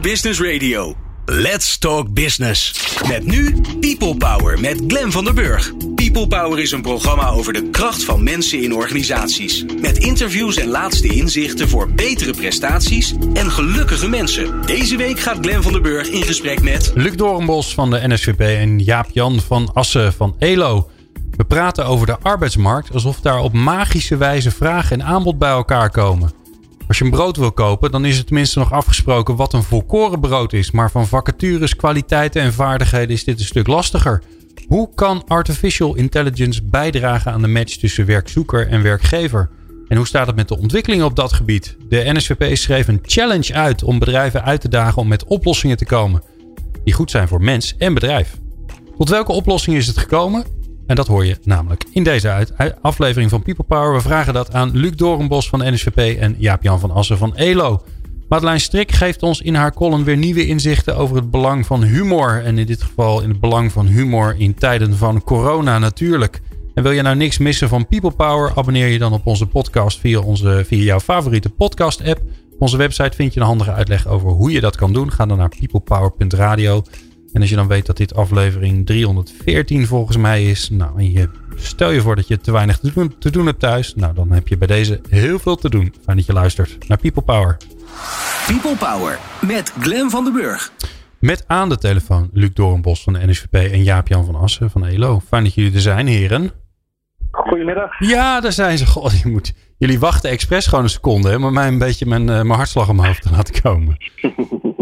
Business Radio. Let's Talk Business. Met nu People Power met Glen van der Burg. People Power is een programma over de kracht van mensen in organisaties. Met interviews en laatste inzichten voor betere prestaties en gelukkige mensen. Deze week gaat Glen van der Burg in gesprek met... Luc Doornbos van de NSVP en Jaap-Jan van Assen van ELO. We praten over de arbeidsmarkt alsof daar op magische wijze vraag en aanbod bij elkaar komen. Als je een brood wil kopen, dan is het tenminste nog afgesproken wat een volkoren brood is. Maar van vacatures, kwaliteiten en vaardigheden is dit een stuk lastiger. Hoe kan artificial intelligence bijdragen aan de match tussen werkzoeker en werkgever? En hoe staat het met de ontwikkelingen op dat gebied? De NSVP schreef een challenge uit om bedrijven uit te dagen om met oplossingen te komen. Die goed zijn voor mens en bedrijf. Tot welke oplossing is het gekomen? En dat hoor je namelijk in deze aflevering van People Power. We vragen dat aan Luc Doornbos van NSVP en Jaap-Jan van Assen van ELO. Madeleine Strik geeft ons in haar column weer nieuwe inzichten over het belang van humor. En in dit geval in het belang van humor in tijden van corona natuurlijk. En wil je nou niks missen van People Power? Abonneer je dan op onze podcast via, onze, via jouw favoriete podcast app. Op onze website vind je een handige uitleg over hoe je dat kan doen. Ga dan naar peoplepower.radio. En als je dan weet dat dit aflevering 314 volgens mij is. Nou, en je stel je voor dat je te weinig te doen, te doen hebt thuis. Nou, dan heb je bij deze heel veel te doen. Fijn dat je luistert naar People Power. People Power met Glen van den Burg. Met aan de telefoon Luc Doornbos van de NSVP en Jaap-Jan van Assen van ELO. Fijn dat jullie er zijn, heren. Goedemiddag. Ja, daar zijn ze. God, je moet, jullie wachten expres gewoon een seconde om mij een beetje mijn, uh, mijn hartslag omhoog te laten komen.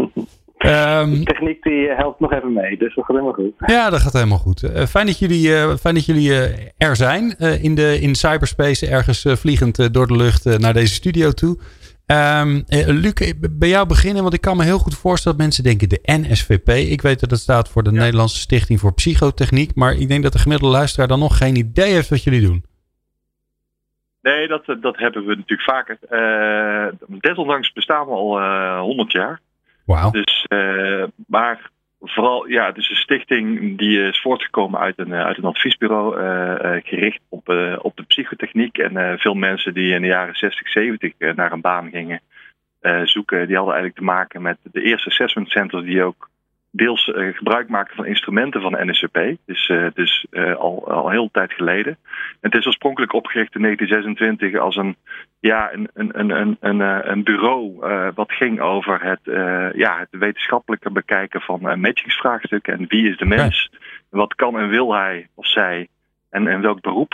Um, de techniek die eh, helpt nog even mee, dus dat gaat helemaal goed. Ja, dat gaat helemaal goed. Uh, fijn dat jullie, uh, fijn dat jullie er zijn. in, de, in cyberspace ergens vliegend door de lucht naar deze studio toe. Um, Luc, bij jou beginnen, want ik kan me heel goed voorstellen dat mensen denken de NSVP. Ik weet dat het staat voor de Nederlandse Stichting voor Psychotechniek. Maar ik denk dat de gemiddelde luisteraar dan nog geen idee heeft wat jullie doen. Nee, dat, dat hebben we natuurlijk vaker. desondanks bestaan we al uh, 100 jaar. Wow. Dus, uh, maar vooral, ja, is een stichting die is voortgekomen uit een, uit een adviesbureau, uh, gericht op, op de psychotechniek. En veel mensen die in de jaren 60, 70 naar een baan gingen zoeken, die hadden eigenlijk te maken met de eerste assessment centers die ook deels uh, gebruik maken van instrumenten van de NSCP. Dus, uh, dus uh, al, al heel tijd geleden. En het is oorspronkelijk opgericht in 1926 als een, ja, een, een, een, een, een bureau wat ging over het, ja, het wetenschappelijke bekijken van matchingsvraagstukken. En wie is de mens? Wat kan en wil hij of zij? En, en welk beroep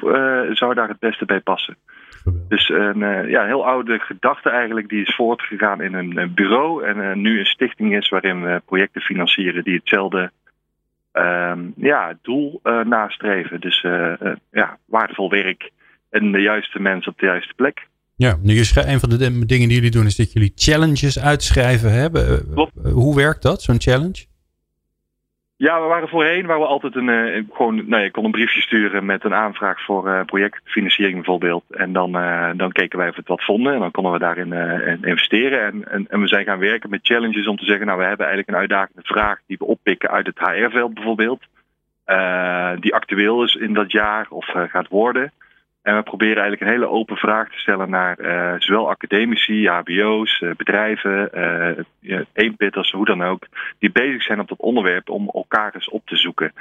zou daar het beste bij passen? Dus een uh, ja, heel oude gedachte eigenlijk, die is voortgegaan in een, bureau en uh, nu een stichting is waarin we projecten financieren die hetzelfde uh, ja, doel uh, nastreven. Dus ja, waardevol werk en de juiste mensen op de juiste plek. Ja, nu is een van de dingen die jullie doen is dat jullie challenges uitschrijven hebben. Hoe werkt dat, zo'n challenge? Ja, we waren voorheen waar we altijd een, uh, gewoon, nou, je kon een briefje sturen met een aanvraag voor uh, projectfinanciering bijvoorbeeld. En dan, uh, dan keken wij of we het wat vonden en dan konden we daarin investeren. En, en, en, we zijn gaan werken met challenges om te zeggen, nou we hebben eigenlijk een uitdagende vraag die we oppikken uit het HR-veld bijvoorbeeld. die actueel is in dat jaar of gaat worden. En we proberen eigenlijk een hele open vraag te stellen naar uh, zowel academici, HBO's, uh, bedrijven, uh, eenpitters, hoe dan ook, die bezig zijn op dat onderwerp om elkaar eens op te zoeken.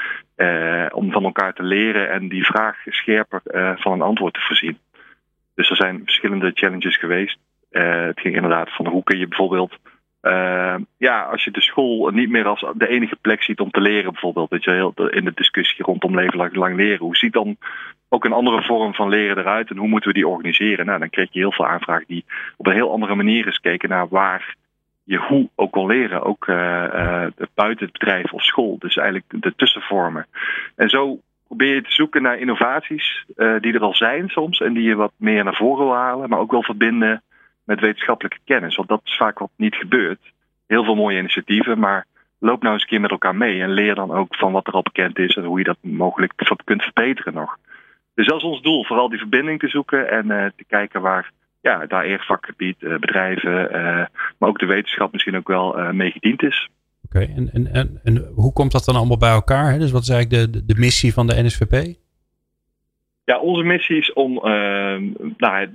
om van elkaar te leren en die vraag scherper van een antwoord te voorzien. Dus er zijn verschillende challenges geweest. het ging inderdaad van hoe kun je bijvoorbeeld uh, ja, als je de school niet meer als de enige plek ziet om te leren, bijvoorbeeld, dat je heel in de discussie rondom leven lang, leren, hoe ziet dan ook een andere vorm van leren eruit en hoe moeten we die organiseren? Nou, dan krijg je heel veel aanvragen die op een heel andere manier eens kijken naar waar je hoe ook kon leren, ook uh, uh, buiten het bedrijf of school. Dus eigenlijk de tussenvormen. En zo probeer je te zoeken naar innovaties uh, die er al zijn soms en die je wat meer naar voren wil halen, maar ook wel verbinden met wetenschappelijke kennis. Want dat is vaak wat niet gebeurt. Heel veel mooie initiatieven, maar loop nou eens een keer met elkaar mee en leer dan ook van wat er al bekend is en hoe je dat mogelijk kunt verbeteren nog. Dus dat is ons doel, vooral die verbinding te zoeken en uh, te kijken waar ja, daar eerst vakgebied, uh, bedrijven, uh, maar ook de wetenschap misschien ook wel mee gediend is. Oké, en, en, en, en hoe komt dat dan allemaal bij elkaar? Hè? Dus wat is eigenlijk de, de, de missie van de NSVP? Ja, onze missie is om uh, nou,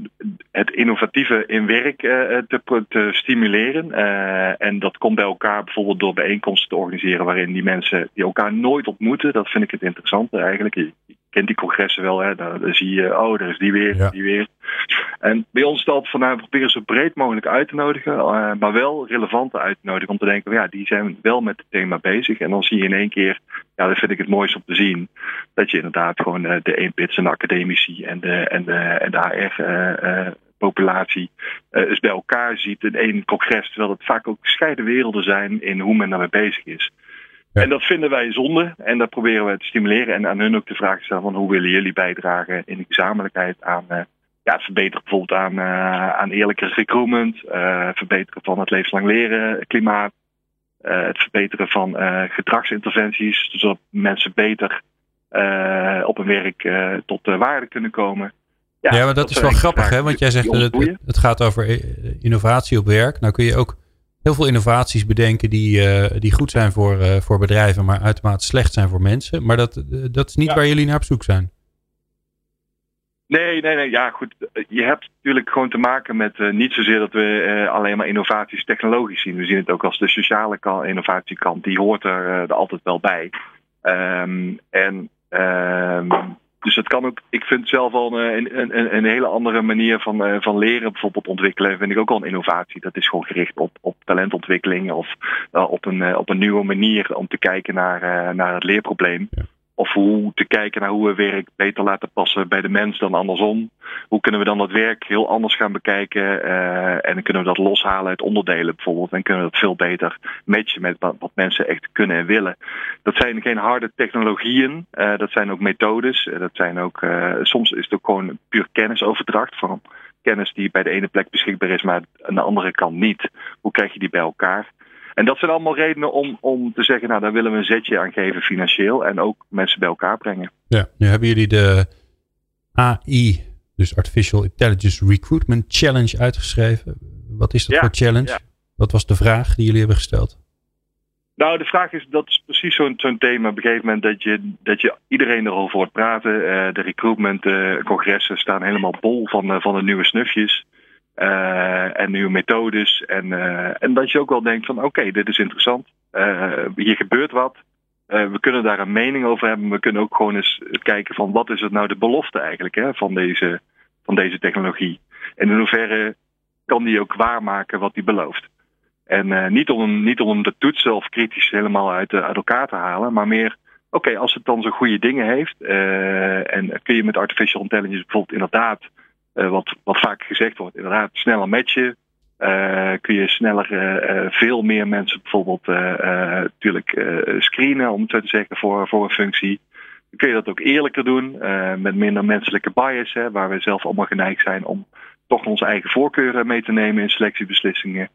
het innovatieve in werk uh, te, te, stimuleren. Uh, en dat komt bij elkaar bijvoorbeeld door bijeenkomsten te organiseren waarin die mensen die elkaar nooit ontmoeten. Dat vind ik het interessante eigenlijk. Kent die congressen wel, hè? Dan, dan zie je, oh, er is die weer, ja. die weer. En bij ons is het van, nou, we proberen zo breed mogelijk uit te nodigen, maar wel relevante uit te nodigen. Om te denken, ja, die zijn wel met het thema bezig. En dan zie je in één keer, ja, dat vind ik het mooiste om te zien, dat je inderdaad gewoon de eenpits en de academici en de, en de, en de HR-populatie uh, uh, eens bij elkaar ziet in één congres. Terwijl het vaak ook gescheiden werelden zijn in hoe men daarmee bezig is. Ja. En dat vinden wij zonde en dat proberen we te stimuleren en aan hun ook de vraag te stellen van hoe willen jullie bijdragen in de gezamenlijkheid aan uh, ja, het verbeteren bijvoorbeeld aan, uh, aan eerlijke recruitment, uh, verbeteren van het levenslang leren klimaat, het verbeteren van gedragsinterventies, zodat mensen beter op een werk tot de waarde kunnen komen. Ja, ja maar dat, dat is wel grappig, hè? Want jij zegt dat het, het, gaat over innovatie op werk. Nou kun je ook heel veel innovaties bedenken die, uh, die goed zijn voor, voor bedrijven, maar uitermate slecht zijn voor mensen. Maar dat, dat is niet ja. waar jullie naar op zoek zijn. Nee, nee, nee. Ja, goed. Je hebt natuurlijk gewoon te maken met uh, niet zozeer dat we uh, alleen maar innovaties technologisch zien. We zien het ook als de sociale kant, innovatiekant. Die hoort er, uh, er altijd wel bij. Um, en Um, dus het kan ook, ik vind zelf wel een, een, een hele andere manier van, uh, van leren bijvoorbeeld ontwikkelen. Vind ik ook al een innovatie. Dat is gewoon gericht op, op talentontwikkeling of uh, op, een, uh, op een nieuwe manier om te kijken naar, naar het leerprobleem. Of hoe te kijken naar hoe we werk beter laten passen bij de mens dan andersom. Hoe kunnen we dan dat werk heel anders gaan bekijken? Uh, en kunnen we dat loshalen uit onderdelen bijvoorbeeld. En kunnen we dat veel beter matchen met wat, mensen echt kunnen en willen. Dat zijn geen harde technologieën. Uh, dat zijn ook methodes. Uh, dat zijn ook, soms is het ook gewoon puur kennisoverdracht van kennis die bij de ene plek beschikbaar is, maar aan de andere kant niet. Hoe krijg je die bij elkaar? En dat zijn allemaal redenen om, om te zeggen, nou daar willen we een zetje aan geven financieel en ook mensen bij elkaar brengen. Ja, nu hebben jullie de AI, dus Artificial Intelligence Recruitment Challenge uitgeschreven. Wat is dat ja, voor challenge? Ja. Wat was de vraag die jullie hebben gesteld? Nou, de vraag is, dat is precies zo'n zo'n thema. Op een gegeven moment dat je, dat je iedereen erover hoort praten. Uh, de recruitment uh, congressen staan helemaal bol van, uh, van de nieuwe snufjes. Uh, en nieuwe methodes. En, uh, en dat je ook wel denkt van oké, dit is interessant. Uh, hier gebeurt wat. we kunnen daar een mening over hebben. We kunnen ook gewoon eens kijken van wat is het nou de belofte eigenlijk hè, van, deze, van deze technologie. En in hoeverre kan die ook waarmaken wat die belooft. En niet, om, niet om de toetsen of kritisch helemaal uit, elkaar te halen, maar meer oké, als het dan zo goede dingen heeft en kun je met artificial intelligence bijvoorbeeld inderdaad wat, wat vaak gezegd wordt. Inderdaad, sneller matchen. Uh, kun je sneller uh, veel meer mensen bijvoorbeeld natuurlijk screenen, om het zo te zeggen, voor, voor een functie. Dan kun je dat ook eerlijker doen, met minder menselijke bias, hè, waar we zelf allemaal geneigd zijn om toch onze eigen voorkeuren mee te nemen in selectiebeslissingen.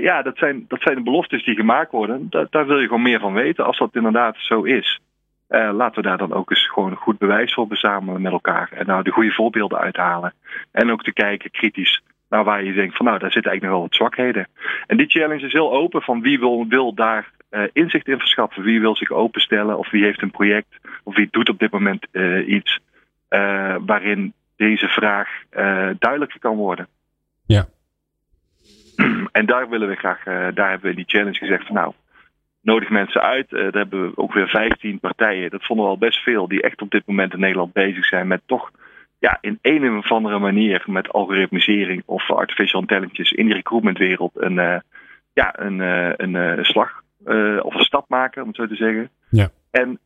ja, dat zijn, dat zijn de beloftes die gemaakt worden. Da daar wil je gewoon meer van weten. Als dat inderdaad zo is, uh, laten we daar dan ook eens gewoon goed bewijs voor verzamelen met elkaar. En nou de goede voorbeelden uithalen. En ook te kijken kritisch naar waar je denkt van nou daar zitten eigenlijk nog wel wat zwakheden. En die challenge is heel open van wie wil, wil daar uh, inzicht in verschaffen. Wie wil zich openstellen of wie heeft een project of wie doet op dit moment uh, iets waarin deze vraag duidelijker kan worden. Ja. En daar willen we graag, daar hebben we die challenge gezegd van nou nodig mensen uit. Uh, daar hebben we ook weer 15 partijen. Dat vonden we al best veel. Die echt op dit moment in Nederland bezig zijn met toch ja, in een of andere manier met algoritmisering of artificial intelligence in die recruitmentwereld een, uh, ja, een, uh, een slag of een stap maken, om het zo te zeggen. Ja. En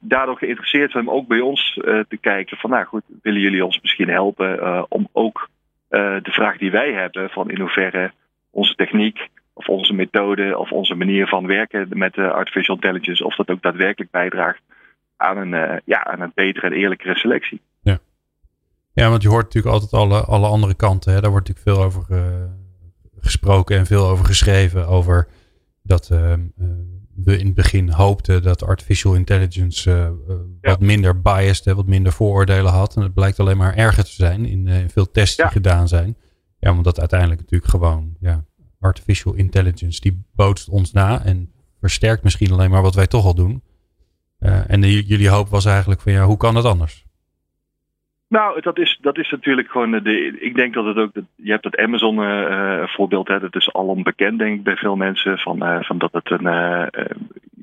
daardoor geïnteresseerd zijn om ook bij ons te kijken van nou goed, willen jullie ons misschien helpen om ook de vraag die wij hebben van in hoeverre onze techniek of onze methode of onze manier van werken met uh, artificial intelligence, of dat ook daadwerkelijk bijdraagt aan een, uh, ja, aan een betere en eerlijkere selectie. Ja. ja, want je hoort natuurlijk altijd alle, alle andere kanten. Hè? Daar wordt natuurlijk veel over uh, gesproken en veel over geschreven. Over dat we in het begin hoopten dat artificial intelligence ja. wat minder biased, hè, wat minder vooroordelen had. En het blijkt alleen maar erger te zijn in, in veel tests die ja. gedaan zijn. Ja, want dat uiteindelijk natuurlijk gewoon ja, artificial intelligence, die bootst ons na en versterkt misschien alleen maar wat wij toch al doen. Uh, en jullie hoop was eigenlijk van ja, hoe kan het anders? Nou, dat is, dat is natuurlijk gewoon. De, ik denk dat het ook. Je hebt het Amazon uh, voorbeeld. Hè, dat is al bekend, denk ik, bij veel mensen. Van, van dat het een.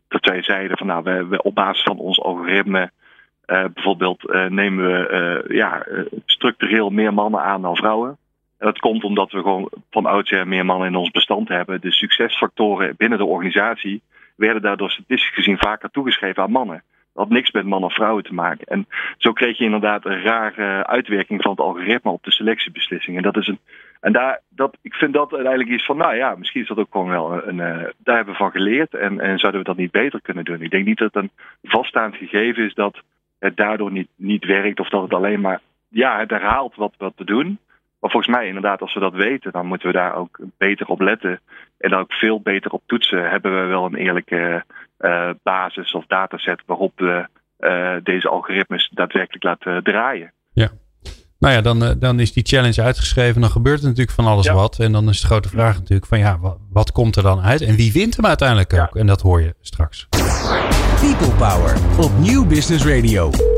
Dat zij zeiden van nou, we, we op basis van ons algoritme. bijvoorbeeld nemen we ja, structureel meer mannen aan dan vrouwen. En dat komt omdat we gewoon van oudsher meer mannen in ons bestand hebben. De succesfactoren binnen de organisatie werden daardoor statistisch gezien vaker toegeschreven aan mannen. Dat had niks met man of vrouwen te maken. En zo kreeg je inderdaad een rare uitwerking van het algoritme op de selectiebeslissingen. Dat is een, en daar, dat, ik vind dat uiteindelijk iets van, nou ja, misschien is dat ook gewoon wel een. uh, daar hebben we van geleerd en, en zouden we dat niet beter kunnen doen. Ik denk niet dat het een vaststaand gegeven is dat het daardoor niet, niet werkt of dat het alleen maar, ja, het herhaalt wat, wat te doen. Maar volgens mij, inderdaad, als we dat weten, dan moeten we daar ook beter op letten. En daar ook veel beter op toetsen. Hebben we wel een eerlijke uh, basis of dataset waarop we uh, deze algoritmes daadwerkelijk laten draaien. Ja. Nou ja, dan, dan is die challenge uitgeschreven. Dan gebeurt er natuurlijk van alles wat. En dan is de grote vraag natuurlijk van ja, wat, wat komt er dan uit? En wie wint hem uiteindelijk ook? En dat hoor je straks. People Power op Nieuw Business Radio.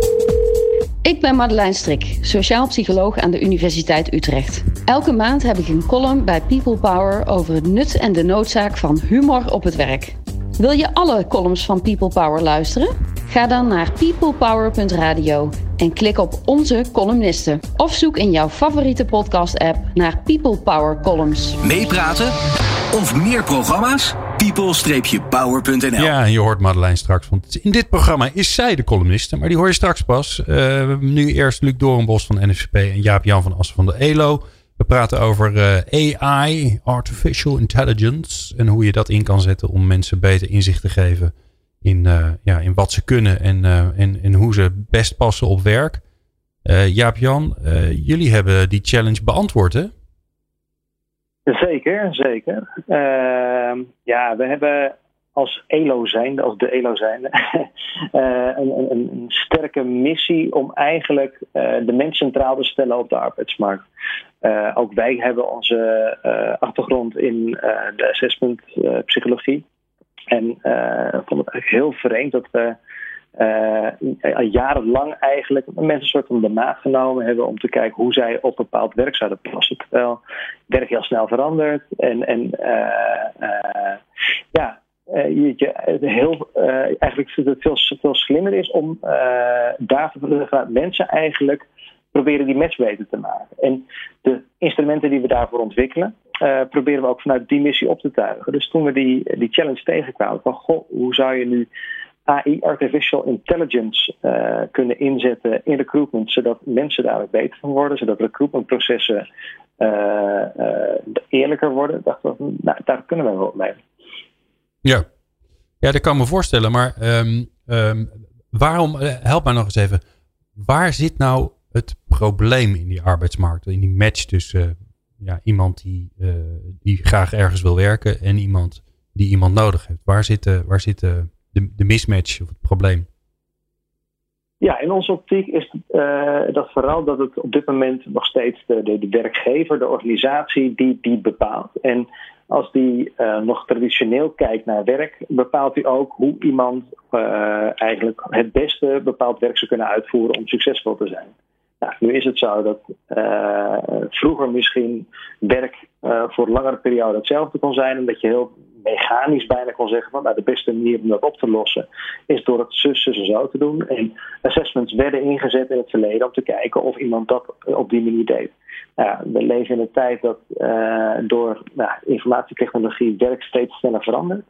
Ik ben Madeleine Strik, sociaal psycholoog aan de Universiteit Utrecht. Elke maand heb ik een column bij People Power over het nut en de noodzaak van humor op het werk. Wil je alle columns van People Power luisteren? Ga dan naar peoplepower.radio en klik op onze columnisten. Of zoek in jouw favoriete podcast-app naar People Power columns. Meepraten of meer programma's? people-power.nl Ja, je hoort Madeleine straks. Want in dit programma is zij de columniste, maar die hoor je straks pas. Uh, nu eerst Luc Doornbos van NFCP en Jaap-Jan van Assen van de ELO. We praten over uh, AI, Artificial Intelligence. En hoe je dat in kan zetten om mensen beter inzicht te geven in, uh, ja, in wat ze kunnen en, en, en hoe ze best passen op werk. Jaap-Jan, jullie hebben die challenge beantwoord, hè? Zeker, zeker. Uh, ja, we hebben als ELO zijnde, als de ELO zijnde, uh, een, een, een, sterke missie om eigenlijk uh, de mens centraal te stellen op de arbeidsmarkt. Uh, ook wij hebben onze achtergrond in de assessment psychologie. En ik vond het eigenlijk heel vreemd dat we uh, jarenlang eigenlijk mensen een soort van de maat genomen hebben om te kijken hoe zij op bepaald werk zouden passen. Terwijl werk heel snel verandert en, en uh, uh, ja, je, je, heel, eigenlijk het veel, veel slimmer is om daarvoor vanuit mensen eigenlijk proberen die match beter te maken. En de instrumenten die we daarvoor ontwikkelen, proberen we ook vanuit die missie op te tuigen. Dus toen we die, die challenge tegenkwamen van goh, hoe zou je nu AI, artificial intelligence, uh, kunnen inzetten in recruitment, zodat mensen daar beter van worden, zodat recruitmentprocessen uh, uh, eerlijker worden. Dachten we, nou, daar kunnen we wel mee. Ja. ja, dat kan me voorstellen, maar um, um, waarom, help mij nog eens even, waar zit nou het probleem in die arbeidsmarkt, in die match tussen ja, iemand die, die graag ergens wil werken en iemand die iemand nodig heeft? Waar zitten, waar zitten de, mismatch of het probleem? Ja, in onze optiek is uh, dat vooral dat het op dit moment nog steeds de, de, werkgever, de organisatie, die, die bepaalt. En als die uh, nog traditioneel kijkt naar werk, bepaalt hij ook hoe iemand uh, eigenlijk het beste bepaald werk zou kunnen uitvoeren om succesvol te zijn. Nou, nu is het zo dat vroeger misschien werk voor langere periode hetzelfde kon zijn, omdat je heel mechanisch bijna kon zeggen van nou, de beste manier om dat op te lossen is door het zus, zus en zo te doen. En assessments werden ingezet in het verleden om te kijken of iemand dat op die manier deed. Nou, we leven in een tijd dat uh, door nou, informatietechnologie werk steeds sneller verandert.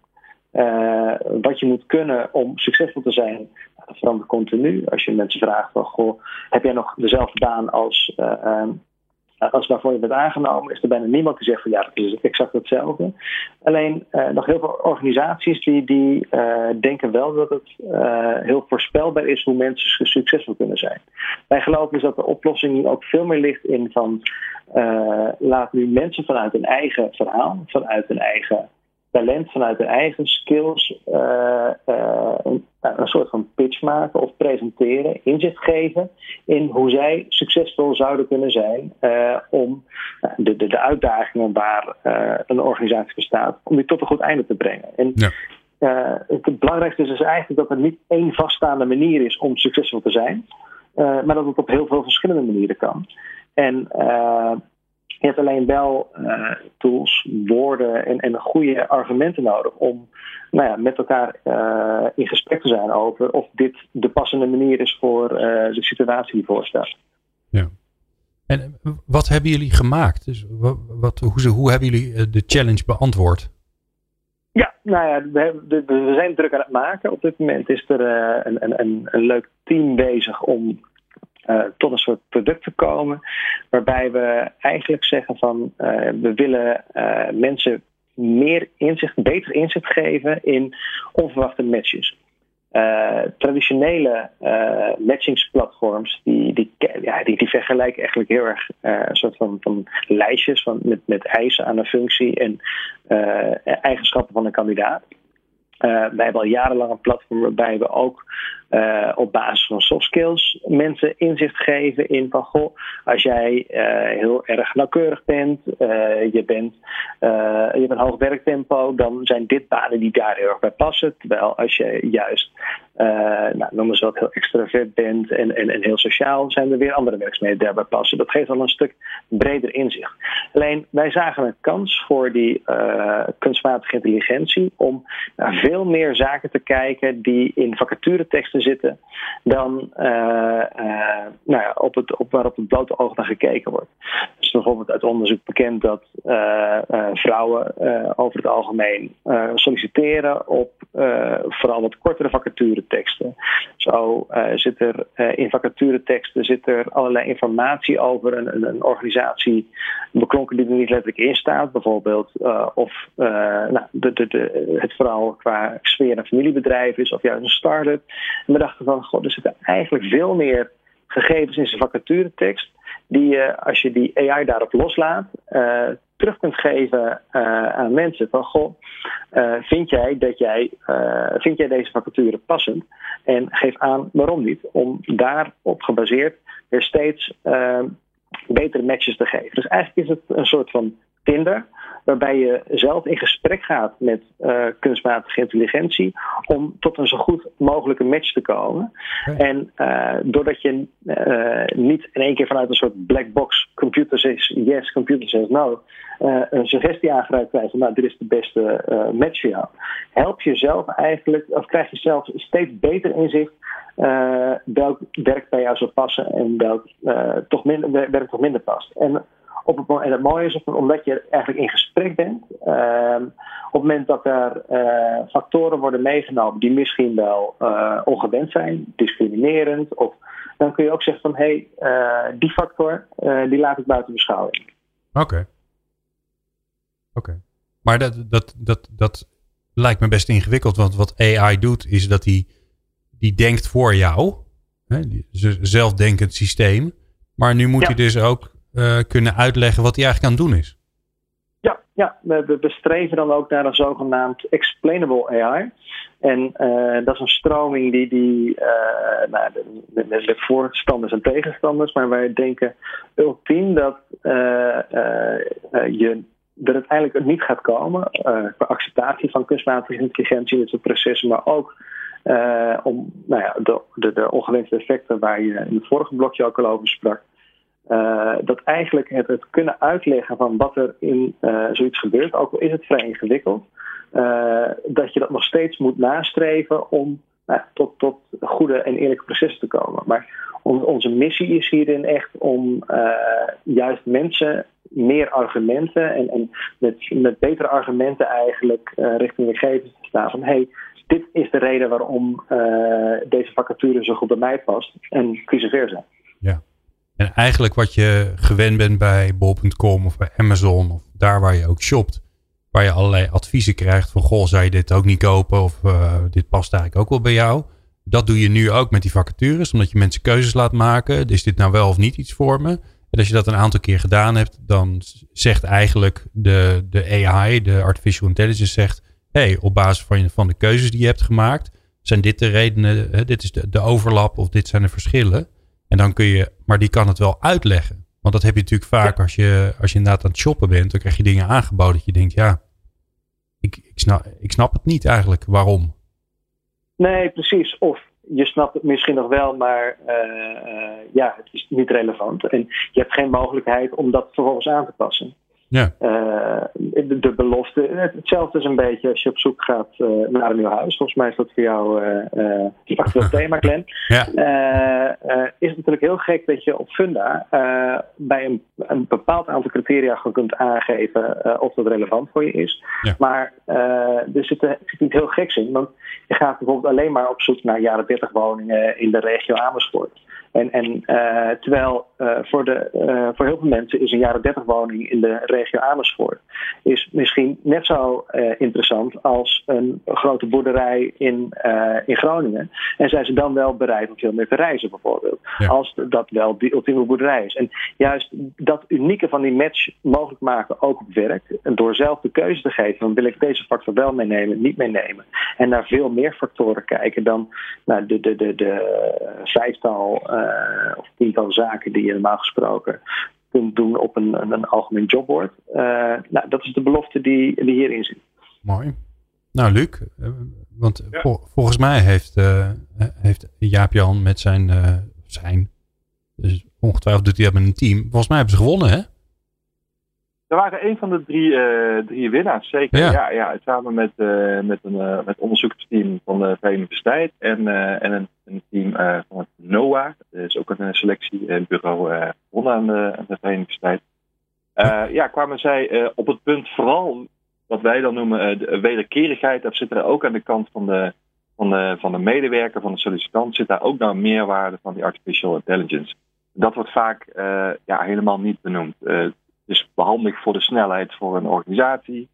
Uh, wat je moet kunnen om succesvol te zijn, verandert continu. Als je mensen vraagt van, goh, heb jij nog dezelfde baan als uh, als waarvoor je bent aangenomen, is er bijna niemand die zegt van ja, dat is exact hetzelfde. Alleen uh, nog heel veel organisaties die, die uh, denken wel dat het uh, heel voorspelbaar is hoe mensen succesvol kunnen zijn. Wij geloven dus dat de oplossing ook veel meer ligt in van laat nu mensen vanuit hun eigen verhaal, vanuit hun eigen talent, vanuit hun eigen skills uh, uh, een, een, soort van pitch maken of presenteren, inzicht geven in hoe zij succesvol zouden kunnen zijn uh, om de, de, de, uitdagingen waar een organisatie bestaat, om die tot een goed einde te brengen. En ja. het belangrijkste is dus eigenlijk dat er niet één vaststaande manier is om succesvol te zijn. maar dat het op heel veel verschillende manieren kan. En je hebt alleen wel tools, woorden en, en goede argumenten nodig om nou ja, met elkaar in gesprek te zijn over of dit de passende manier is voor de situatie die voorstaat. Ja. En wat hebben jullie gemaakt? Dus wat, hoe, hoe hebben jullie de challenge beantwoord? Ja, nou ja, we, we, zijn druk aan het maken. Op dit moment is er een, een, een, leuk team bezig om tot een soort product te komen. Waarbij we eigenlijk zeggen van uh, we willen mensen meer inzicht, beter inzicht geven in onverwachte matches. Traditionele matchingsplatforms die, die, ja, die, die vergelijken eigenlijk heel erg een soort van, van lijstjes van, met, met eisen aan een functie en eigenschappen van een kandidaat. Wij hebben al jarenlang een platform waarbij we ook uh, op basis van soft skills mensen inzicht geven in van goh, als jij uh, heel erg nauwkeurig bent, je, bent je hebt een hoog werktempo, dan zijn dit banen die daar heel erg bij passen. Terwijl als je juist, nou, noem eens wat, heel extravert bent en, en, en heel sociaal, zijn er weer andere werkzaamheden daarbij passen. Dat geeft al een stuk breder inzicht. Alleen wij zagen een kans voor die kunstmatige intelligentie om naar veel meer zaken te kijken die in vacatureteksten zitten dan uh, nou ja, op het, op, waar op het blote oog naar gekeken wordt. Dus bijvoorbeeld uit onderzoek bekend dat vrouwen over het algemeen solliciteren op vooral wat kortere vacatureteksten. Zo zit er in vacatureteksten zit er allerlei informatie over een, een, een, organisatie beklonken die er niet letterlijk in staat, bijvoorbeeld of nou, de, de, het vooral qua sfeer- en familiebedrijf is of juist een start-up. En we dachten van, god, er zitten eigenlijk veel meer gegevens in zijn vacaturetekst. Die je, als je die AI daarop loslaat, uh, terug kunt geven uh, aan mensen. Van goh, vind, jij dat jij, vind jij deze vacature passend? En geef aan waarom niet. Om daarop gebaseerd weer steeds betere matches te geven. Dus eigenlijk is het een soort van Tinder waarbij je zelf in gesprek gaat met uh, kunstmatige intelligentie om tot een zo goed mogelijke match te komen. En uh, doordat je uh, niet in één keer vanuit een soort black box computer says yes, computer says no, een suggestie aangereikt krijgt van nou dit is de beste match voor jou, help je zelf eigenlijk, of krijg je zelf steeds beter inzicht welk werk bij jou zou passen en welk toch minder, werk toch minder past. En op het, en het mooie is, omdat je eigenlijk in gesprek bent, uh, op het moment dat er uh, factoren worden meegenomen die misschien wel uh, ongewend zijn, discriminerend, of, dan kun je ook zeggen van hé, hey, die factor die laat ik buiten beschouwing. Oké. Oké. Maar dat, dat, dat, dat lijkt me best ingewikkeld, want wat AI doet is dat hij die denkt voor jou, hè, zelfdenkend systeem. Maar nu moet ja. je dus ook uh, kunnen uitleggen wat hij eigenlijk aan het doen is. Ja, ja we, we streven dan ook naar een zogenaamd explainable AI. En uh, dat is een stroming die, die uh, nou, met, met voorstanders en tegenstanders, maar wij denken ultiem dat je dat het eigenlijk niet gaat komen qua acceptatie van kunstmatige intelligentie in soort processen, maar ook om nou ja, de, de, de ongewenste effecten waar je in het vorige blokje ook al over sprak, uh, dat eigenlijk het, het, kunnen uitleggen van wat er in uh, zoiets gebeurt, ook al is het vrij ingewikkeld, uh, dat je dat nog steeds moet nastreven om nou, tot, tot goede en eerlijke processen te komen. Maar on, onze missie is hierin echt om juist mensen meer argumenten en, en met, met betere argumenten eigenlijk richting de gegevens te staan van hey, dit is de reden waarom deze vacature zo goed bij mij past en vice versa. En eigenlijk wat je gewend bent bij bol.com of bij Amazon of daar waar je ook shopt. Waar je allerlei adviezen krijgt van goh, zou je dit ook niet kopen of uh, dit past eigenlijk ook wel bij jou. Dat doe je nu ook met die vacatures, omdat je mensen keuzes laat maken. Is dit nou wel of niet iets voor me? En als je dat een aantal keer gedaan hebt, dan zegt eigenlijk de, de AI, de artificial intelligence, zegt: hey, op basis van, van de keuzes die je hebt gemaakt, zijn dit de redenen, hè, dit is de, de overlap of dit zijn de verschillen. En dan kun je, maar die kan het wel uitleggen. Want dat heb je natuurlijk vaak als je, als je inderdaad aan het shoppen bent. Dan krijg je dingen aangeboden dat je denkt, ja, ik, ik, snap, ik snap het niet eigenlijk. Waarom? Nee, precies. Of je snapt het misschien nog wel, maar ja, het is niet relevant. En je hebt geen mogelijkheid om dat vervolgens aan te passen. Ja. Uh, de, de, belofte. Hetzelfde is een beetje als je op zoek gaat uh, naar een nieuw huis. Volgens mij is dat voor jou uh, een actueel thema, Glenn. Ja. is het natuurlijk heel gek dat je op Funda bij een, een, bepaald aantal criteria kunt aangeven of dat relevant voor je is. Ja. Maar er zit, er zit niet heel geks in. Want je gaat bijvoorbeeld alleen maar op zoek naar jaren 30 woningen in de regio Amersfoort. En, en uh, terwijl uh, voor, de, uh, voor heel veel mensen is een jaren 30 woning in de regio Amersfoort is misschien net zo interessant als een grote boerderij in, in Groningen. En zijn ze dan wel bereid om veel meer te reizen bijvoorbeeld. Als dat wel die ultieme boerderij is. En juist dat unieke van die match mogelijk maken ook op werk. En door zelf de keuze te geven, dan wil ik deze factor wel meenemen, niet meenemen. En naar veel meer factoren kijken dan naar de, de, de, de vijftal of tiental zaken die je normaal gesproken kunt doen op een, een, een algemeen jobboard. Uh, nou, dat is de belofte die, die hierin zit. Mooi. Nou, Luc, eh, want volgens mij heeft, uh, heeft Jaap-Jan met zijn, zijn, dus ongetwijfeld doet hij dat met een team, volgens mij hebben ze gewonnen, hè? We waren een van de drie, uh, drie winnaars, zeker. Ja. ja, samen met, uh, met een uh, met onderzoekersteam van de Vrije Universiteit en, en een, een team van het NOAA. Dat is ook een selectiebureau gewonnen aan de, aan de Vrije Universiteit. ja, kwamen zij op het punt vooral wat wij dan noemen de wederkerigheid. Dat zit er ook aan de kant van de, van de, van de medewerker, van de sollicitant, zit daar ook nou meerwaarde van die artificial intelligence. Dat wordt vaak ja, helemaal niet benoemd. Dus handig voor de snelheid voor een organisatie.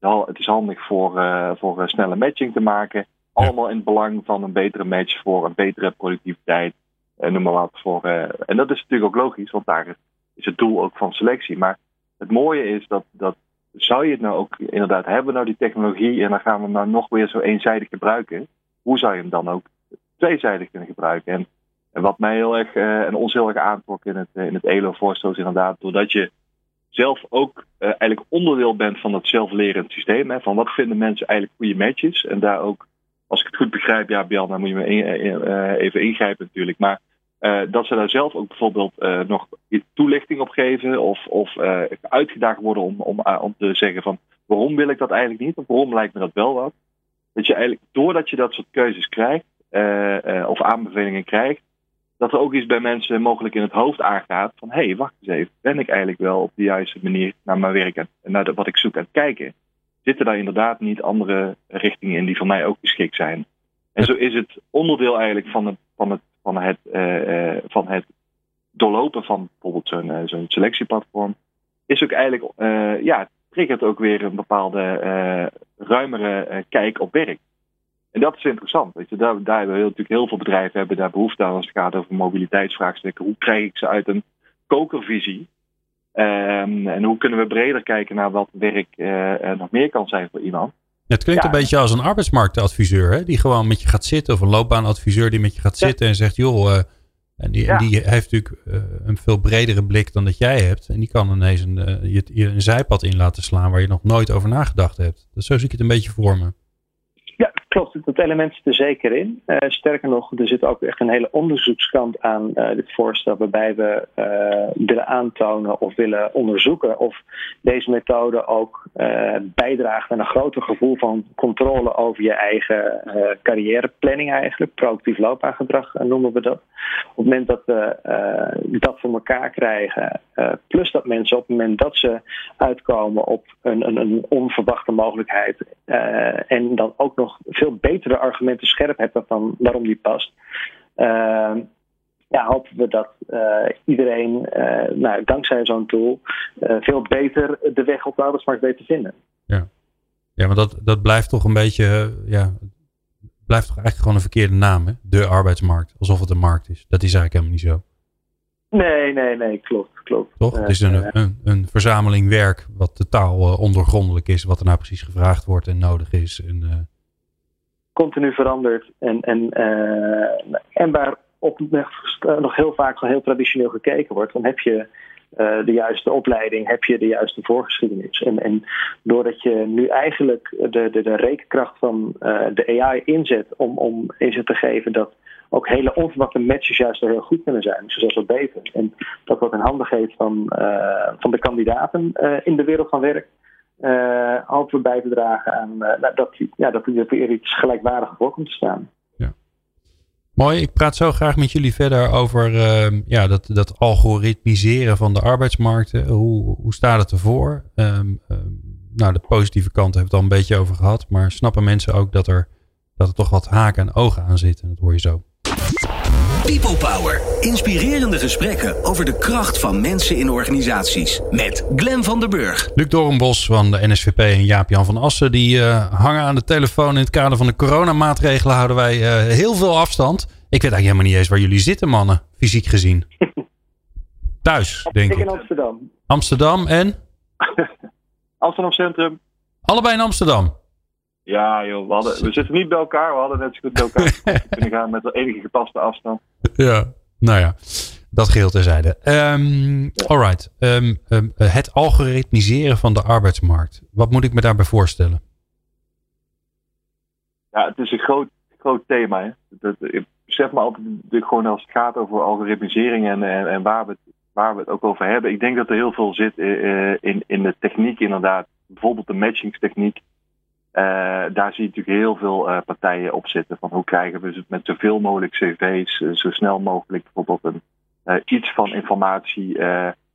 Het is handig voor, uh, voor een snelle matching te maken. Allemaal in het belang van een betere match voor een betere productiviteit. En noem maar wat. Voor, uh, en dat is natuurlijk ook logisch, want daar is het doel ook van selectie. Maar het mooie is dat, dat zou je het nou ook inderdaad hebben, nou die technologie, en dan gaan we hem nou nog weer zo eenzijdig gebruiken. Hoe zou je hem dan ook tweezijdig kunnen gebruiken? En, en wat mij heel erg uh, en ons heel erg aantrok in het, in het ELO-voorstel is inderdaad, doordat je zelf ook uh, eigenlijk onderdeel bent van dat zelflerend systeem. Hè, van wat vinden mensen eigenlijk goede matches. En daar ook, als ik het goed begrijp, ja, Bjan, dan moet je me uh, even ingrijpen natuurlijk. Maar dat ze daar zelf ook bijvoorbeeld nog toelichting op geven. Of, of uitgedaagd worden om, om, om te zeggen van waarom wil ik dat eigenlijk niet? Of waarom lijkt me dat wel wat? Dat je eigenlijk, doordat je dat soort keuzes krijgt, of aanbevelingen krijgt, dat er ook iets bij mensen mogelijk in het hoofd aangaat van hé, hey, wacht eens even, ben ik eigenlijk wel op de juiste manier naar mijn werk en naar wat ik zoek aan het kijken? Zitten daar inderdaad niet andere richtingen in die voor mij ook geschikt zijn? En zo is het onderdeel eigenlijk van het, van het, van het, uh, van het doorlopen van bijvoorbeeld zo'n uh, zo'n selectieplatform, is ook eigenlijk, uh, ja, triggert ook weer een bepaalde ruimere kijk op werk. En dat is interessant. Weet je. Daar, daar hebben we natuurlijk heel veel bedrijven hebben daar behoefte aan als het gaat over mobiliteitsvraagstukken. Hoe krijg ik ze uit een kokervisie? Um, en hoe kunnen we breder kijken naar wat werk uh, nog meer kan zijn voor iemand? Het klinkt een beetje als een arbeidsmarktadviseur, hè? die gewoon met je gaat zitten, of een loopbaanadviseur die met je gaat zitten en zegt: joh, uh, en, die, en die heeft natuurlijk uh, een veel bredere blik dan dat jij hebt. En die kan ineens een, je, je een zijpad in laten slaan waar je nog nooit over nagedacht hebt. Dus zo zie ik het een beetje voor me. Klopt. Dat element zit er zeker in. Uh, sterker nog, er zit ook echt een hele onderzoekskant aan uh, dit voorstel, waarbij we uh, willen aantonen of willen onderzoeken of deze methode ook bijdraagt aan een groter gevoel van controle over je eigen carrièreplanning eigenlijk. Proactief loopbaangedrag noemen we dat. Op het moment dat we dat voor elkaar krijgen, plus dat mensen op het moment dat ze uitkomen op een, een, een onverwachte mogelijkheid en dan ook nog veel betere argumenten scherp hebben van waarom die past. Uh, ja, hopen we dat uh, iedereen, uh, nou, dankzij zo'n tool, uh, veel beter de weg op de arbeidsmarkt weet te vinden. Ja, ja maar dat, dat blijft toch een beetje, ja, blijft toch eigenlijk gewoon een verkeerde naam, hè? De arbeidsmarkt. Alsof het een markt is. Dat is eigenlijk helemaal niet zo. Nee, nee, nee, klopt, klopt. Toch? het is een, een, een, verzameling werk wat totaal ondergrondelijk is, wat er nou precies gevraagd wordt en nodig is. En, continu verandert. En, en, uh, en waar op nog heel vaak heel traditioneel gekeken wordt. Dan heb je uh, de juiste opleiding, heb je de juiste voorgeschiedenis. En, en doordat je nu eigenlijk de, de, de rekenkracht van de AI inzet om, om inzet te geven dat ook hele onverwachte matches juist heel goed kunnen zijn. Zelfs wel beter. En dat wat in handen geeft van, van de kandidaten in de wereld van werk. Hopen we bij te dragen aan nou, dat, ja, dat er weer iets gelijkwaardigs voor komt te staan. Mooi, ik praat zo graag met jullie verder over uh, ja, dat, dat algoritmiseren van de arbeidsmarkten. Hoe, hoe staat het ervoor? Um, nou, de positieve kant hebben we het al een beetje over gehad. Maar snappen mensen ook dat er, dat er toch wat haken en ogen aan zitten? Dat hoor je zo. People Power. Inspirerende gesprekken over de kracht van mensen in organisaties. Met Glen van der Burg. Luc Doornbos van de NSVP en Jaap-Jan van Assen. Die uh, hangen aan de telefoon. In het kader van de coronamaatregelen houden wij uh, heel veel afstand. Ik weet eigenlijk helemaal niet eens waar jullie zitten, mannen. Fysiek gezien. Thuis, denk ik. Ik in Amsterdam. Amsterdam en? Amsterdam Centrum. Allebei in Amsterdam? Ja, joh, we, hadden, we zitten niet bij elkaar. We hadden net zo goed bij elkaar kunnen gaan met enige gepaste afstand. Ja, nou ja, dat geheel terzijde. Um, Alright, um, um, het algoritmiseren van de arbeidsmarkt. Wat moet ik me daarbij voorstellen? Ja, het is een groot, groot thema. Hè. Dat, ik besef me altijd gewoon als het gaat over algoritmisering en, en, en waar, we het, waar we het ook over hebben. Ik denk dat er heel veel zit uh, in, in de techniek inderdaad. Bijvoorbeeld de matchingstechniek. Uh, daar zie je natuurlijk heel veel uh, partijen op zitten. Van hoe krijgen we met zoveel mogelijk cv's, uh, zo snel mogelijk bijvoorbeeld een, iets van informatie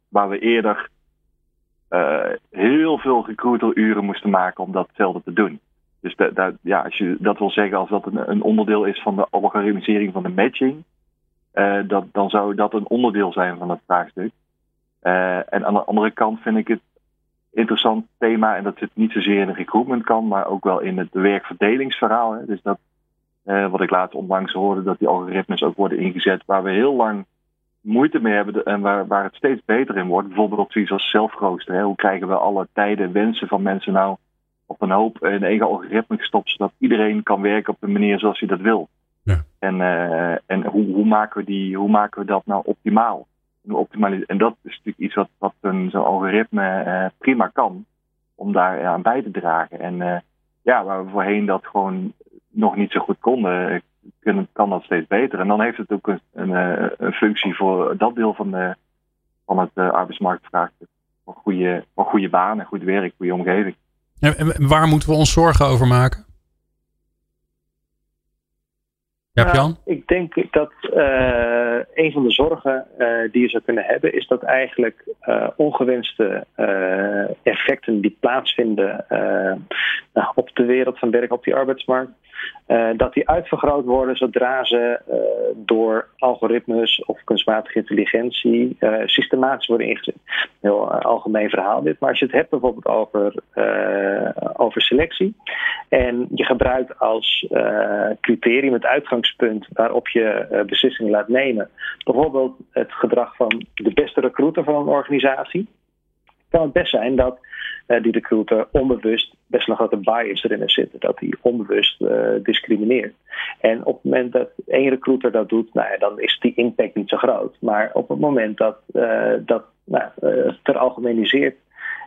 waar we eerder heel veel recruiteruren moesten maken om datzelfde te doen. Dus da, da, ja, als je dat wil zeggen, als dat een, een onderdeel is van de algoritmisering van de matching, dat, dan zou dat een onderdeel zijn van het vraagstuk. en aan de andere kant vind ik het interessant thema. En dat zit niet zozeer in de recruitment kant, maar ook wel in het werkverdelingsverhaal. Hè. Dus dat, uh, wat ik laatst onlangs hoorde, dat die algoritmes ook worden ingezet waar we heel lang moeite mee hebben en waar, waar het steeds beter in wordt. Bijvoorbeeld zoiets als zelfrooster. Hoe krijgen we alle tijden, wensen van mensen nou op een hoop in eigen algoritme gestopt, zodat iedereen kan werken op de manier zoals hij dat wil. Ja. En, uh, en hoe, hoe, maken we die, hoe maken we dat nou optimaal? En dat is natuurlijk iets wat, wat een, zo'n algoritme uh, prima kan om daar aan bij te dragen. En uh, ja, waar we voorheen dat gewoon nog niet zo goed konden, kunnen, kan dat steeds beter. En dan heeft het ook een, eh, een functie voor dat deel van, de, van het uh, arbeidsmarktvraagstuk. Voor goede, voor goede banen, goed werk, goede omgeving. En waar moeten we ons zorgen over maken? Ja, Jan? ik denk dat uh, een van de zorgen uh, die je zou kunnen hebben, is dat eigenlijk uh, ongewenste effecten die plaatsvinden nou, op de wereld van werk, op die arbeidsmarkt, uh, dat die uitvergroot worden zodra ze uh, door algoritmes of kunstmatige intelligentie uh, systematisch worden ingezet. Heel algemeen verhaal dit, maar als je het hebt bijvoorbeeld over, over selectie en je gebruikt als criterium het uitgangspunt waarop je beslissingen laat nemen, bijvoorbeeld het gedrag van de beste recruiter van een organisatie, kan het best zijn dat uh, die recruiter onbewust best nog een bias erin zitten. Dat hij onbewust uh, discrimineert. En op het moment dat één recruiter dat doet, nou ja, dan is die impact niet zo groot. Maar op het moment dat uh, dat nou, ter algemeniseert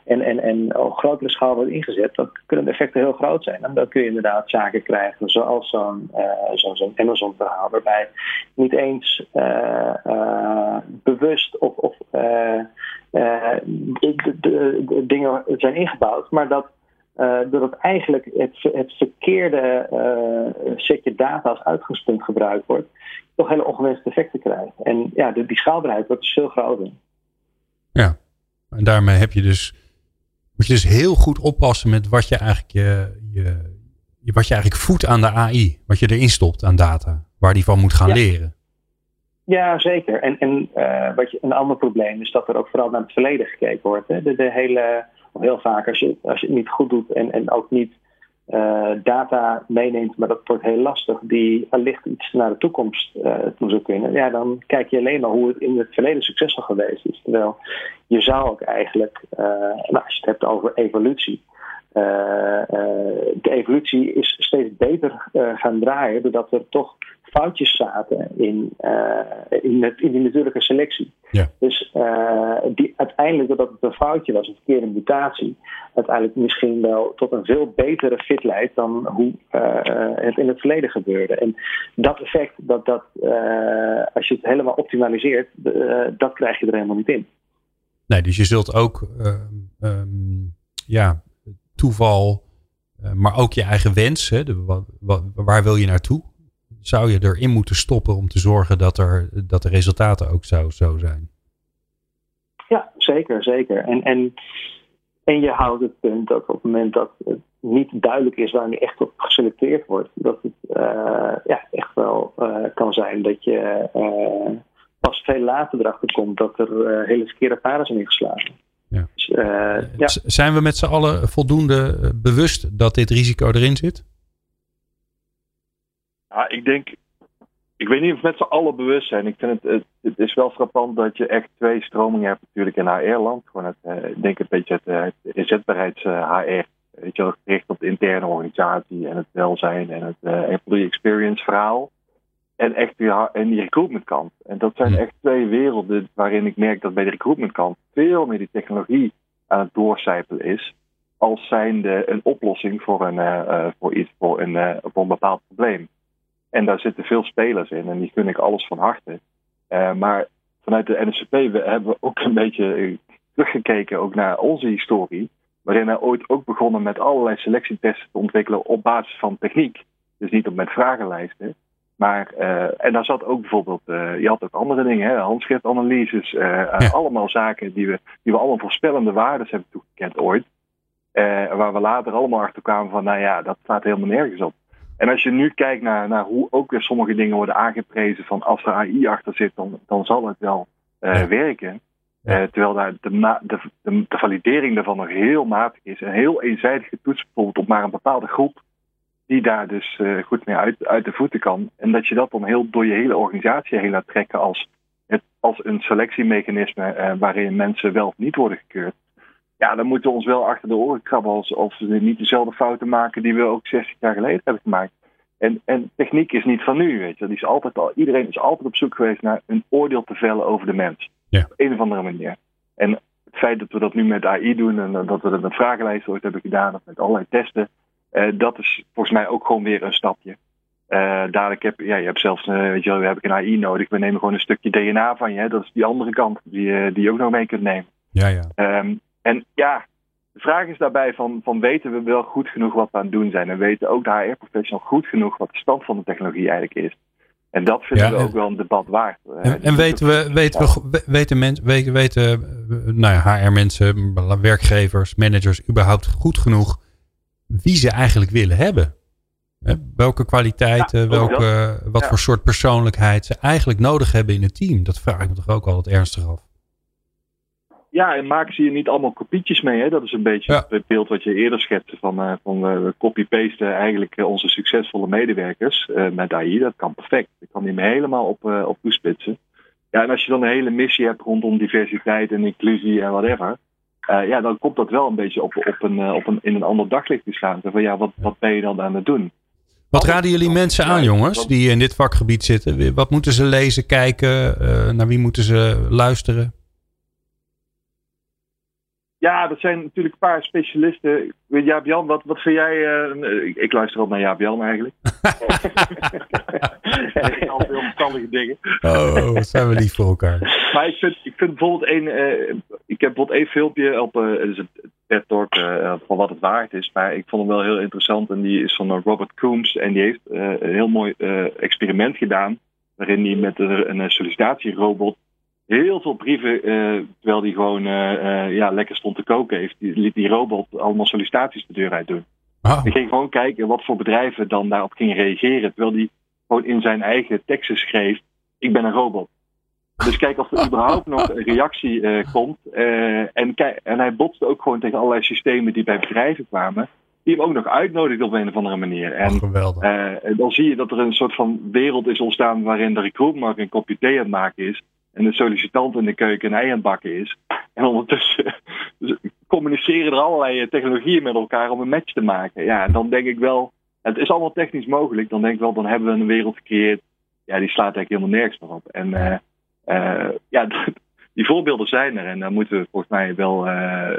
en, en, en op grotere schaal wordt ingezet, dan kunnen de effecten heel groot zijn. En dan kun je inderdaad zaken krijgen zoals zo'n uh, zo, zo Amazon verhaal, waarbij niet eens uh, uh, bewust of, of de, de, de, dingen zijn ingebouwd, maar dat uh, doordat eigenlijk het, het verkeerde uh, setje data als uitgangspunt gebruikt wordt, toch hele ongewenste effecten krijgt. En ja, de, die schaalbaarheid wordt dus veel groter. Ja, en daarmee heb je dus, moet je dus heel goed oppassen met wat je eigenlijk, je, je, wat je eigenlijk voedt aan de AI. Wat je erin stopt aan data, waar die van moet gaan ja. leren. Ja, zeker. En, en uh, wat je, een ander probleem is dat er ook vooral naar het verleden gekeken wordt. Hè. De, hele heel vaak als je, als je het niet goed doet en, en ook niet uh, data meeneemt, maar dat wordt heel lastig, die wellicht iets naar de toekomst uh, toe zou kunnen, ja, dan kijk je alleen maar hoe het in het verleden succesvol geweest is. Terwijl je zou ook eigenlijk, nou, als je het hebt over evolutie, de evolutie is steeds beter gaan draaien, doordat er toch foutjes zaten in, in, het, in die natuurlijke selectie. Ja. Dus die, uiteindelijk, doordat het een foutje was, een verkeerde mutatie, uiteindelijk misschien wel tot een veel betere fit leidt dan hoe het in het verleden gebeurde. En dat effect, dat, dat, als je het helemaal optimaliseert, dat krijg je er helemaal niet in. Nee, dus je zult ook um, ja, toeval, maar ook je eigen wens. Hè, de, wat, wat, waar wil je naartoe? Zou je erin moeten stoppen om te zorgen dat, er, dat de resultaten ook zo, zo zijn? Ja, zeker, zeker. En, en, en je houdt het punt dat op het moment dat het niet duidelijk is waar je echt op geselecteerd wordt, dat het uh, ja, echt wel uh, kan zijn dat je pas veel later erachter komt dat er hele verkeerde paden zijn ingeslagen. Ja. Dus, ja. Zijn we met z'n allen voldoende eh, bewust dat dit risico erin zit? Ja, ik denk, ik weet niet of we met z'n allen bewust zijn. Ik vind het, het, het, is wel frappant dat je echt twee stromingen hebt natuurlijk in HR-land. Gewoon het, ik denk een beetje het, het inzetbaarheids-HR. Weet je gericht op de interne organisatie en het welzijn en het employee experience verhaal en echt die, en die recruitmentkant. En dat zijn echt twee werelden waarin ik merk dat bij de recruitmentkant veel meer die technologie aan het doorcijpelen is. Als zijnde een oplossing voor een, uh, voor iets, voor een, uh, voor een bepaald probleem. En daar zitten veel spelers in en die gun ik alles van harte. Uh, maar vanuit de NSCP we hebben we ook een beetje teruggekeken ook naar onze historie. Waarin we ooit ook begonnen met allerlei selectietesten te ontwikkelen op basis van techniek. Dus niet op met vragenlijsten. Maar, uh, en daar zat ook bijvoorbeeld, uh, je had ook andere dingen, hè, handschriftanalyses, ja. allemaal zaken die we, die we allemaal voorspellende waarden hebben toegekend ooit. waar we later allemaal achter kwamen van, nou ja, dat staat helemaal nergens op. En als je nu kijkt naar, naar hoe ook weer sommige dingen worden aangeprezen van als er AI achter zit, dan, dan zal het wel ja. werken. Ja. terwijl daar de, de, de, de validering daarvan nog heel matig is en heel eenzijdig getoetst bijvoorbeeld op maar een bepaalde groep die daar dus uh, goed mee uit, uit de voeten kan. En dat je dat dan heel door je hele organisatie heen laat trekken als, het, als een selectiemechanisme waarin mensen wel of niet worden gekeurd. Ja, dan moeten we ons wel achter de oren krabben als, we niet dezelfde fouten maken die we ook 60 jaar geleden hebben gemaakt. En, en techniek is niet van nu, weet je. Die is altijd al, iedereen is altijd op zoek geweest naar een oordeel te vellen over de mens. Ja. Op een of andere manier. En het feit dat we dat nu met AI doen en dat we dat met vragenlijsten ooit hebben gedaan of met allerlei testen uh, dat is volgens mij ook gewoon weer een stapje. Uh, dadelijk heb ja, je hebt zelfs, uh, weet je wel, we hebben een AI nodig. We nemen gewoon een stukje DNA van je. Hè? Dat is die andere kant die, die je ook nog mee kunt nemen. Ja, ja. Um, en ja, de vraag is daarbij van, van weten we wel goed genoeg wat we aan het doen zijn? En weten ook de HR-professional goed genoeg wat de stand van de technologie eigenlijk is? En dat vinden ja, we ook wel een debat waard. En, en weten we, weten we, weten mensen, weten, weten nou ja, HR-mensen, werkgevers, managers überhaupt goed genoeg wie ze eigenlijk willen hebben. Welke kwaliteiten, ja, welke, wat voor soort persoonlijkheid ze eigenlijk nodig hebben in het team. Dat vraag ik me toch ook altijd ernstig af. Ja, en maken ze hier niet allemaal kopietjes mee? Hè? Dat is een beetje ja. het beeld wat je eerder schetste van, uh, van uh, copy-pasten eigenlijk uh, onze succesvolle medewerkers met AI. Dat kan perfect. Ik kan die me helemaal op, op toespitsen. Ja, en als je dan een hele missie hebt rondom diversiteit en inclusie en whatever uh, ja, dan komt dat wel een beetje op, op een, uh, op een, in een ander daglicht te staan. Van ja, wat, wat ben je dan aan het doen? Wat raden jullie mensen aan, jongens, die in dit vakgebied zitten? Wat moeten ze lezen, kijken? Uh, naar wie moeten ze luisteren? Ja, dat zijn natuurlijk een paar specialisten. Jaap Jan, wat, wat vind jij? Uh, ik, ik, luister al naar Jaap Jan eigenlijk. en al veel verstandige dingen. Oh, wat zijn we lief voor elkaar. Maar ik vind, ik vind bijvoorbeeld één. Uh, ik heb bijvoorbeeld één filmpje op. Uh, het is een TED Talk van wat het waard is. Maar ik vond hem wel heel interessant. En die is van Robert Coombs. En die heeft een heel mooi experiment gedaan. Waarin hij met een, een sollicitatierobot heel veel brieven, uh, terwijl hij gewoon uh, uh, ja, lekker stond te koken, heeft, die, liet die robot allemaal sollicitaties de deur uit doen. Oh. Die ging gewoon kijken wat voor bedrijven dan daarop gingen reageren, terwijl hij gewoon in zijn eigen teksten schreef: Ik ben een robot. Dus kijk of er überhaupt nog een reactie komt. en, kijk, en hij botste ook gewoon tegen allerlei systemen die bij bedrijven kwamen die hem ook nog uitnodigt op een of andere manier. En oh, dan zie je dat er een soort van wereld is ontstaan waarin de recruitmarkt een kopje thee aan het maken is en de sollicitant in de keuken een ei aan het bakken is. En ondertussen communiceren er allerlei technologieën met elkaar om een match te maken. Ja, dan denk ik wel, het is allemaal technisch mogelijk. Dan denk ik wel, dan hebben we een wereld gecreëerd. Ja, die slaat eigenlijk helemaal nergens meer op. En uh, ja, die voorbeelden zijn er. En daar moeten we volgens mij wel. Uh,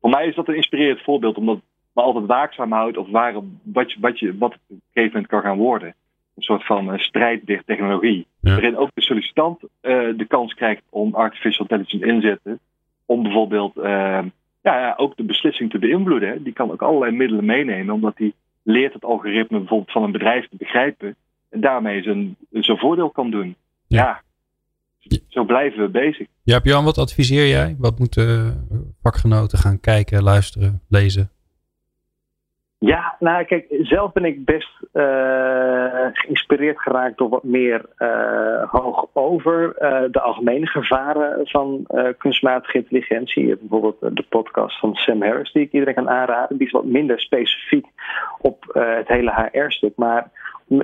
voor mij is dat een inspirerend voorbeeld, omdat me altijd waakzaam houdt of waar, wat, je, wat, je, wat het op een gegeven moment kan gaan worden. Een soort van uh, strijd tegen technologie. Waarin ook de sollicitant de kans krijgt om artificial intelligence inzetten. Om bijvoorbeeld ja, ja, ook de beslissing te beïnvloeden. Die kan ook allerlei middelen meenemen, omdat die leert het algoritme bijvoorbeeld van een bedrijf te begrijpen. En daarmee zijn, zijn voordeel kan doen. Ja. zo blijven we bezig. Ja, Jan, wat adviseer jij? Wat moeten vakgenoten gaan kijken, luisteren, lezen? Ja, nou kijk, zelf ben ik best uh, geïnspireerd geraakt door wat meer uh, hoog over uh, de algemene gevaren van kunstmatige intelligentie. Bijvoorbeeld de podcast van Sam Harris, die ik iedereen kan aanraden. Die is wat minder specifiek op het hele HR-stuk. Maar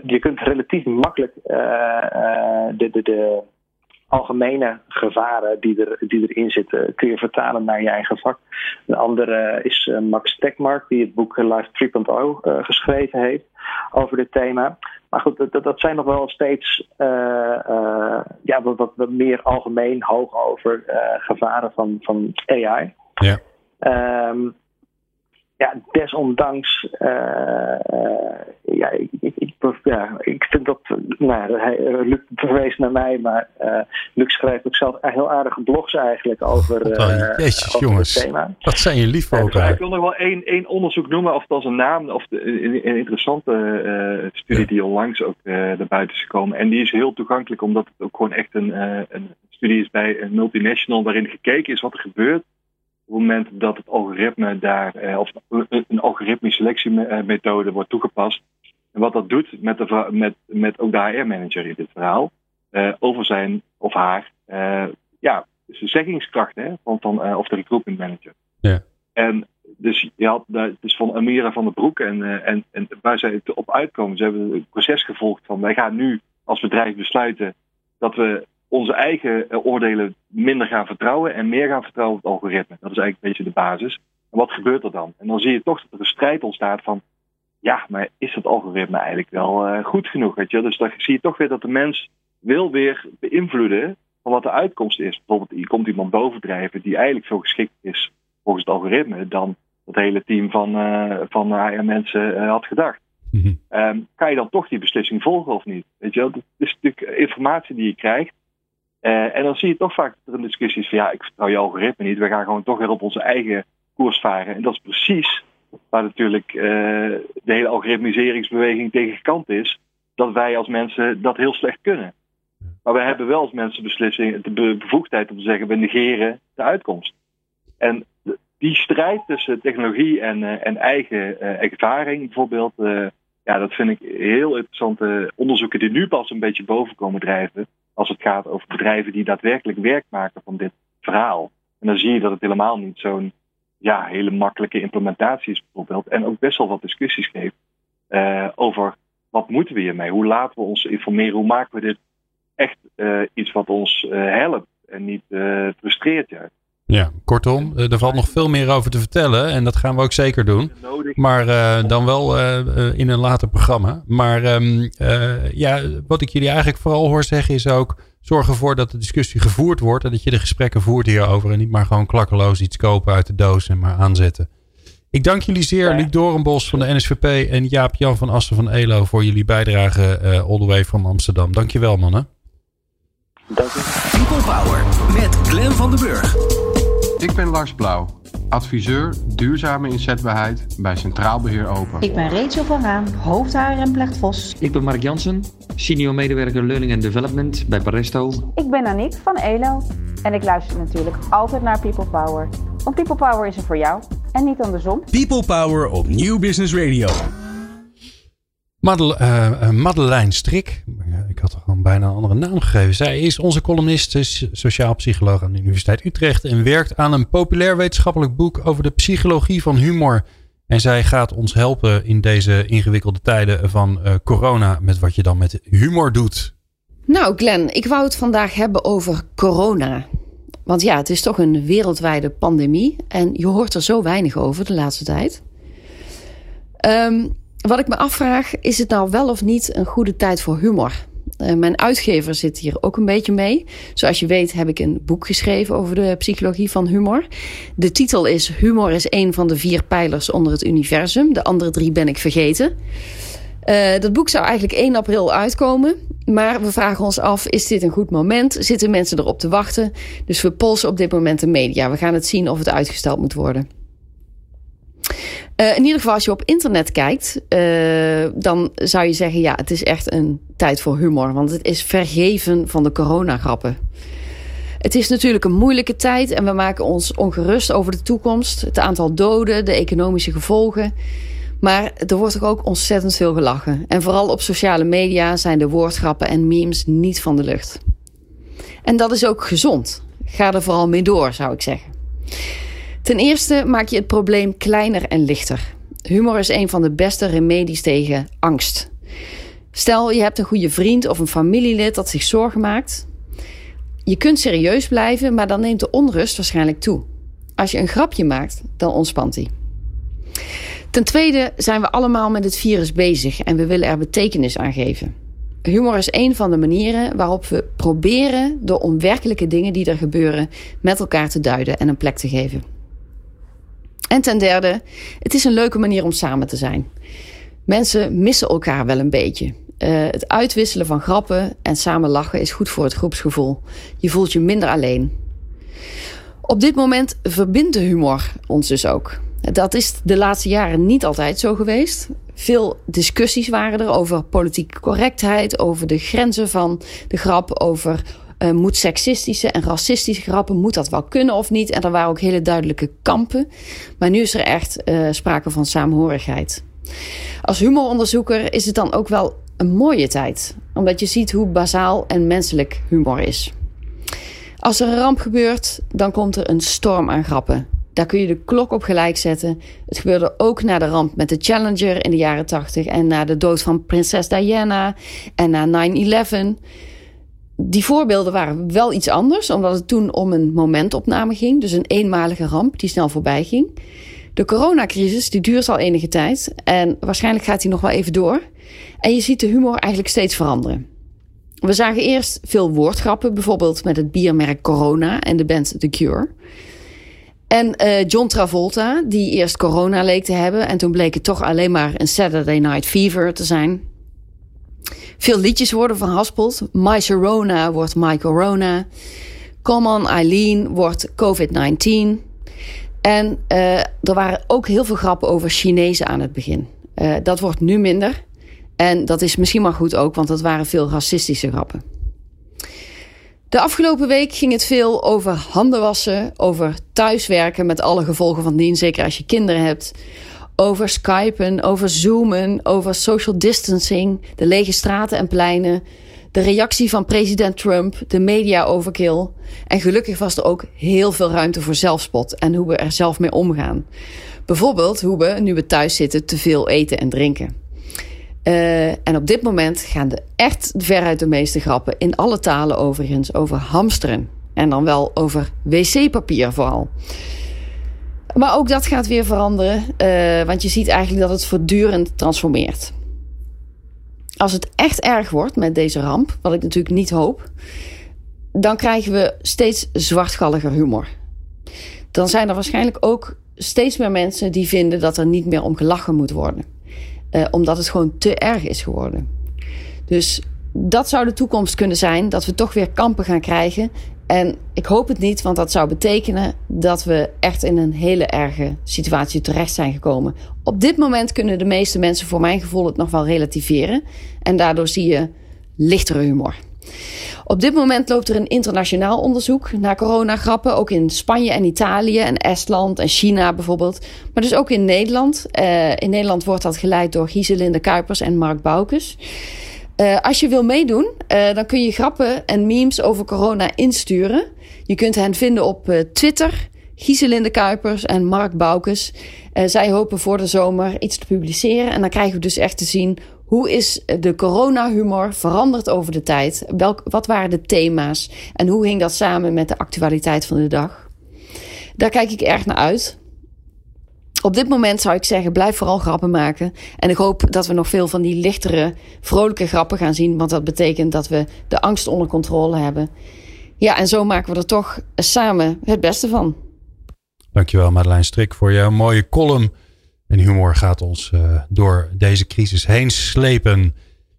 je kunt relatief makkelijk de, de, de algemene gevaren die, er, die erin zitten kun je vertalen naar je eigen vak. Een andere is uh, Max Tekmark, die het boek Life 3.0 uh, geschreven heeft over dit thema. Maar goed, dat, dat zijn nog wel steeds uh, uh, ja, wat, wat, meer algemeen hoog over gevaren van, van AI. Ja. Um, ja, desondanks, uh, ja, ik, ik, ik, ja, ik vind dat, nou, hij, eh, Luc verwees naar mij, maar uh, Luc schrijft ook zelf heel aardige blogs eigenlijk over, uh, Jezus, over jongens, het thema. Wat zijn je lief ook Ik wil nog wel één, één onderzoek noemen, of het als een naam, of de, een, een, interessante studie die onlangs ook naar buiten is gekomen. En die is heel toegankelijk, omdat het ook gewoon echt een, een studie is bij een multinational, waarin gekeken is wat er gebeurt op het moment dat het algoritme daar, eh, of een algoritmische selectiemethode wordt toegepast. En wat dat doet met, de, met, met ook de HR-manager in dit verhaal, uh, over zijn of haar, ja, zijn zeggingskracht hè, van, van, of de recruitment manager. Ja. En dus je had, het is van Amira van der Broek en, en, en waar zij op uitkomen. Ze hebben het proces gevolgd van wij gaan nu als bedrijf besluiten dat we onze eigen eh, oordelen minder gaan vertrouwen en meer gaan vertrouwen op het algoritme. Dat is eigenlijk een beetje de basis. En wat gebeurt er dan? En dan zie je toch dat er een strijd ontstaat van, ja, maar is het algoritme eigenlijk wel uh, goed genoeg? Weet je? Dus dan zie je toch weer dat de mens wil weer beïnvloeden van wat de uitkomst is. Bijvoorbeeld, komt iemand bovendrijven die eigenlijk veel geschikt is volgens het algoritme dan het hele team van, uh, van HR-mensen uh, had gedacht. Mm -hmm. kan je dan toch die beslissing volgen of niet? Weet je wel? Dat is natuurlijk informatie die je krijgt. Uh, en dan zie je toch vaak dat er een discussie is van ja, ik vertrouw je algoritme niet. We gaan gewoon toch weer op onze eigen koers varen. En dat is precies waar natuurlijk uh, de hele algoritmiseringsbeweging tegen gekant is. Dat wij als mensen dat heel slecht kunnen. Maar we hebben wel als mensen beslissing, de bevoegdheid om te zeggen we negeren de uitkomst. En die strijd tussen technologie en, uh, en eigen ervaring bijvoorbeeld, ja, dat vind ik heel interessante onderzoeken die nu pas een beetje boven komen drijven als het gaat over bedrijven die daadwerkelijk werk maken van dit verhaal. En dan zie je dat het helemaal niet zo'n ja, hele makkelijke implementatie is bijvoorbeeld. En ook best wel wat discussies geeft uh, over wat moeten we hiermee? Hoe laten we ons informeren? Hoe maken we dit echt uh, iets wat ons uh, helpt en niet frustreert juist? Ja, kortom, er valt nog veel meer over te vertellen en dat gaan we ook zeker doen. Maar uh, dan wel uh, in een later programma. Maar um, uh, ja, wat ik jullie eigenlijk vooral hoor zeggen is ook... zorg ervoor dat de discussie gevoerd wordt... en dat je de gesprekken voert hierover... en niet maar gewoon klakkeloos iets kopen uit de doos en maar aanzetten. Ik dank jullie zeer, Luc Dorenbos van de NSVP... en Jaap-Jan van Assen van ELO... voor jullie bijdrage all the way from Amsterdam. Dankjewel, mannen. Dank je. People Power met Glen van den Burg. Ik ben Lars Blauw, adviseur duurzame inzetbaarheid bij Centraal Beheer Open. Ik ben Rachel van Raan, hoofdhaar en Vos. Ik ben Mark Jansen, senior medewerker Learning and Development bij Paresto. Ik ben Aniek van ELO en ik luister natuurlijk altijd naar People Power. Want People Power is er voor jou en niet andersom. People Power op Nieuw Business Radio. Madele, uh, Madeleine Strik, ik had er gewoon bijna een andere naam gegeven. Zij is onze columnist, sociaal psycholoog aan de Universiteit Utrecht en werkt aan een populair wetenschappelijk boek over de psychologie van humor. En zij gaat ons helpen in deze ingewikkelde tijden van uh, corona met wat je dan met humor doet. Nou, Glenn, ik wou het vandaag hebben over corona. Want ja, het is toch een wereldwijde pandemie en je hoort er zo weinig over de laatste tijd. Ehm, wat ik me afvraag, is het nou wel of niet een goede tijd voor humor? Uh, mijn uitgever zit hier ook een beetje mee. Zoals je weet heb ik een boek geschreven over de psychologie van humor. De titel is Humor is een van de vier pijlers onder het universum. De andere drie ben ik vergeten. Uh, dat boek zou eigenlijk 1 april uitkomen. Maar we vragen ons af, is dit een goed moment? Zitten mensen erop te wachten? Dus we polsen op dit moment de media. We gaan het zien of het uitgesteld moet worden. Uh, in ieder geval, als je op internet kijkt, uh, dan zou je zeggen: ja, het is echt een tijd voor humor. Want het is vergeven van de coronagrappen. Het is natuurlijk een moeilijke tijd en we maken ons ongerust over de toekomst. Het aantal doden, de economische gevolgen. Maar er wordt toch ook ontzettend veel gelachen. En vooral op sociale media zijn de woordgrappen en memes niet van de lucht. En dat is ook gezond. Ga er vooral mee door, zou ik zeggen. Ten eerste maak je het probleem kleiner en lichter. Humor is een van de beste remedies tegen angst. Stel, je hebt een goede vriend of een familielid dat zich zorgen maakt. Je kunt serieus blijven, maar dan neemt de onrust waarschijnlijk toe. Als je een grapje maakt, dan ontspant hij. Ten tweede zijn we allemaal met het virus bezig en we willen er betekenis aan geven. Humor is een van de manieren waarop we proberen de onwerkelijke dingen die er gebeuren met elkaar te duiden en een plek te geven. En ten derde, het is een leuke manier om samen te zijn. Mensen missen elkaar wel een beetje. Uh, het uitwisselen van grappen en samen lachen is goed voor het groepsgevoel. Je voelt je minder alleen. Op dit moment verbindt de humor ons dus ook. Dat is de laatste jaren niet altijd zo geweest. Veel discussies waren er over politieke correctheid, over de grenzen van de grap, over uh, moet seksistische en racistische grappen, moet dat wel kunnen of niet? En er waren ook hele duidelijke kampen. Maar nu is er echt uh, sprake van saamhorigheid. Als humoronderzoeker is het dan ook wel een mooie tijd, omdat je ziet hoe bazaal en menselijk humor is. Als er een ramp gebeurt, dan komt er een storm aan grappen. Daar kun je de klok op gelijk zetten. Het gebeurde ook na de ramp met de Challenger in de jaren 80 en na de dood van prinses Diana en na 9-11 die voorbeelden waren wel iets anders, omdat het toen om een momentopname ging. Dus een eenmalige ramp die snel voorbij ging. De coronacrisis die duurt al enige tijd en waarschijnlijk gaat die nog wel even door. En je ziet de humor eigenlijk steeds veranderen. We zagen eerst veel woordgrappen, bijvoorbeeld met het biermerk Corona en de band The Cure. En uh, John Travolta, die eerst corona leek te hebben en toen bleek het toch alleen maar een Saturday Night Fever te zijn. Veel liedjes worden verhaspeld. My Sharona wordt My Corona. Come on Eileen wordt COVID-19. En uh, er waren ook heel veel grappen over Chinezen aan het begin. Uh, dat wordt nu minder. En dat is misschien maar goed ook, want dat waren veel racistische grappen. De afgelopen week ging het veel over handen wassen, over thuiswerken met alle gevolgen van dien, zeker als je kinderen hebt over Skypen, over Zoomen, over social distancing, de lege straten en pleinen, de reactie van president Trump, de media overkill. En gelukkig was er ook heel veel ruimte voor zelfspot en hoe we er zelf mee omgaan. Bijvoorbeeld hoe we, nu we thuis zitten, te veel eten en drinken. Uh, en op dit moment gaan de echt veruit de meeste grappen, in alle talen overigens, over hamsteren. En dan wel over wc-papier vooral. Maar ook dat gaat weer veranderen, uh, want je ziet eigenlijk dat het voortdurend transformeert. Als het echt erg wordt met deze ramp, wat ik natuurlijk niet hoop, dan krijgen we steeds zwartgalliger humor. Dan zijn er waarschijnlijk ook steeds meer mensen die vinden dat er niet meer om gelachen moet worden, uh, omdat het gewoon te erg is geworden. Dus dat zou de toekomst kunnen zijn, dat we toch weer kampen gaan krijgen en ik hoop het niet, want dat zou betekenen dat we echt in een hele erge situatie terecht zijn gekomen. Op dit moment kunnen de meeste mensen, voor mijn gevoel, het nog wel relativeren. En daardoor zie je lichtere humor. Op dit moment loopt er een internationaal onderzoek naar coronagrappen, ook in Spanje en Italië en Estland en China bijvoorbeeld. Maar dus ook in Nederland. Uh, in Nederland wordt dat geleid door Gieselinde Kuipers en Mark Boukes. Uh, als je wil meedoen, uh, dan kun je grappen en memes over corona insturen. Je kunt hen vinden op uh, Twitter. Gieselinde Kuipers en Mark Boukes. zij hopen voor de zomer iets te publiceren. En dan krijgen we dus echt te zien Hoe is de corona-humor veranderd over de tijd? Welk, wat waren de thema's? En hoe hing dat samen met de actualiteit van de dag? Daar kijk ik erg naar uit. Op dit moment zou ik zeggen, blijf vooral grappen maken. En ik hoop dat we nog veel van die lichtere, vrolijke grappen gaan zien. Want dat betekent dat we de angst onder controle hebben. Ja, en zo maken we er toch samen het beste van. Dankjewel Madeleine Strik voor jouw mooie column. En humor gaat ons uh, door deze crisis heen slepen.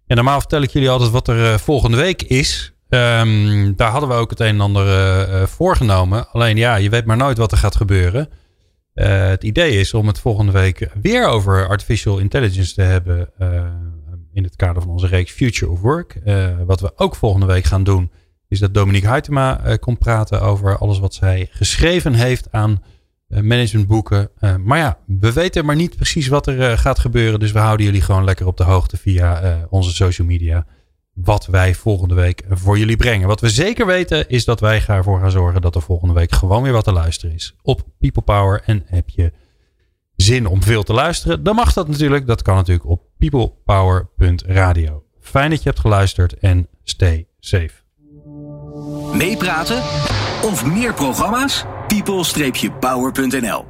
En normaal vertel ik jullie altijd wat er uh, volgende week is. Um, daar hadden we ook het een en ander uh, voorgenomen. Alleen ja, je weet maar nooit wat er gaat gebeuren. Het idee is om het volgende week weer over artificial intelligence te hebben. in het kader van onze reeks Future of Work. wat we ook volgende week gaan doen. Is dat Dominique Huytema komt praten over alles wat zij geschreven heeft aan eh, managementboeken. Maar ja, we weten maar niet precies wat er gaat gebeuren. Dus we houden jullie gewoon lekker op de hoogte via onze social media. Wat wij volgende week voor jullie brengen. Wat we zeker weten is dat wij ervoor gaan zorgen dat er volgende week gewoon weer wat te luisteren is. Op People Power. En heb je zin om veel te luisteren? Dan mag dat natuurlijk. Dat kan natuurlijk op peoplepower.radio. Fijn dat je hebt geluisterd en stay safe. Meepraten of meer programma's? people-power.nl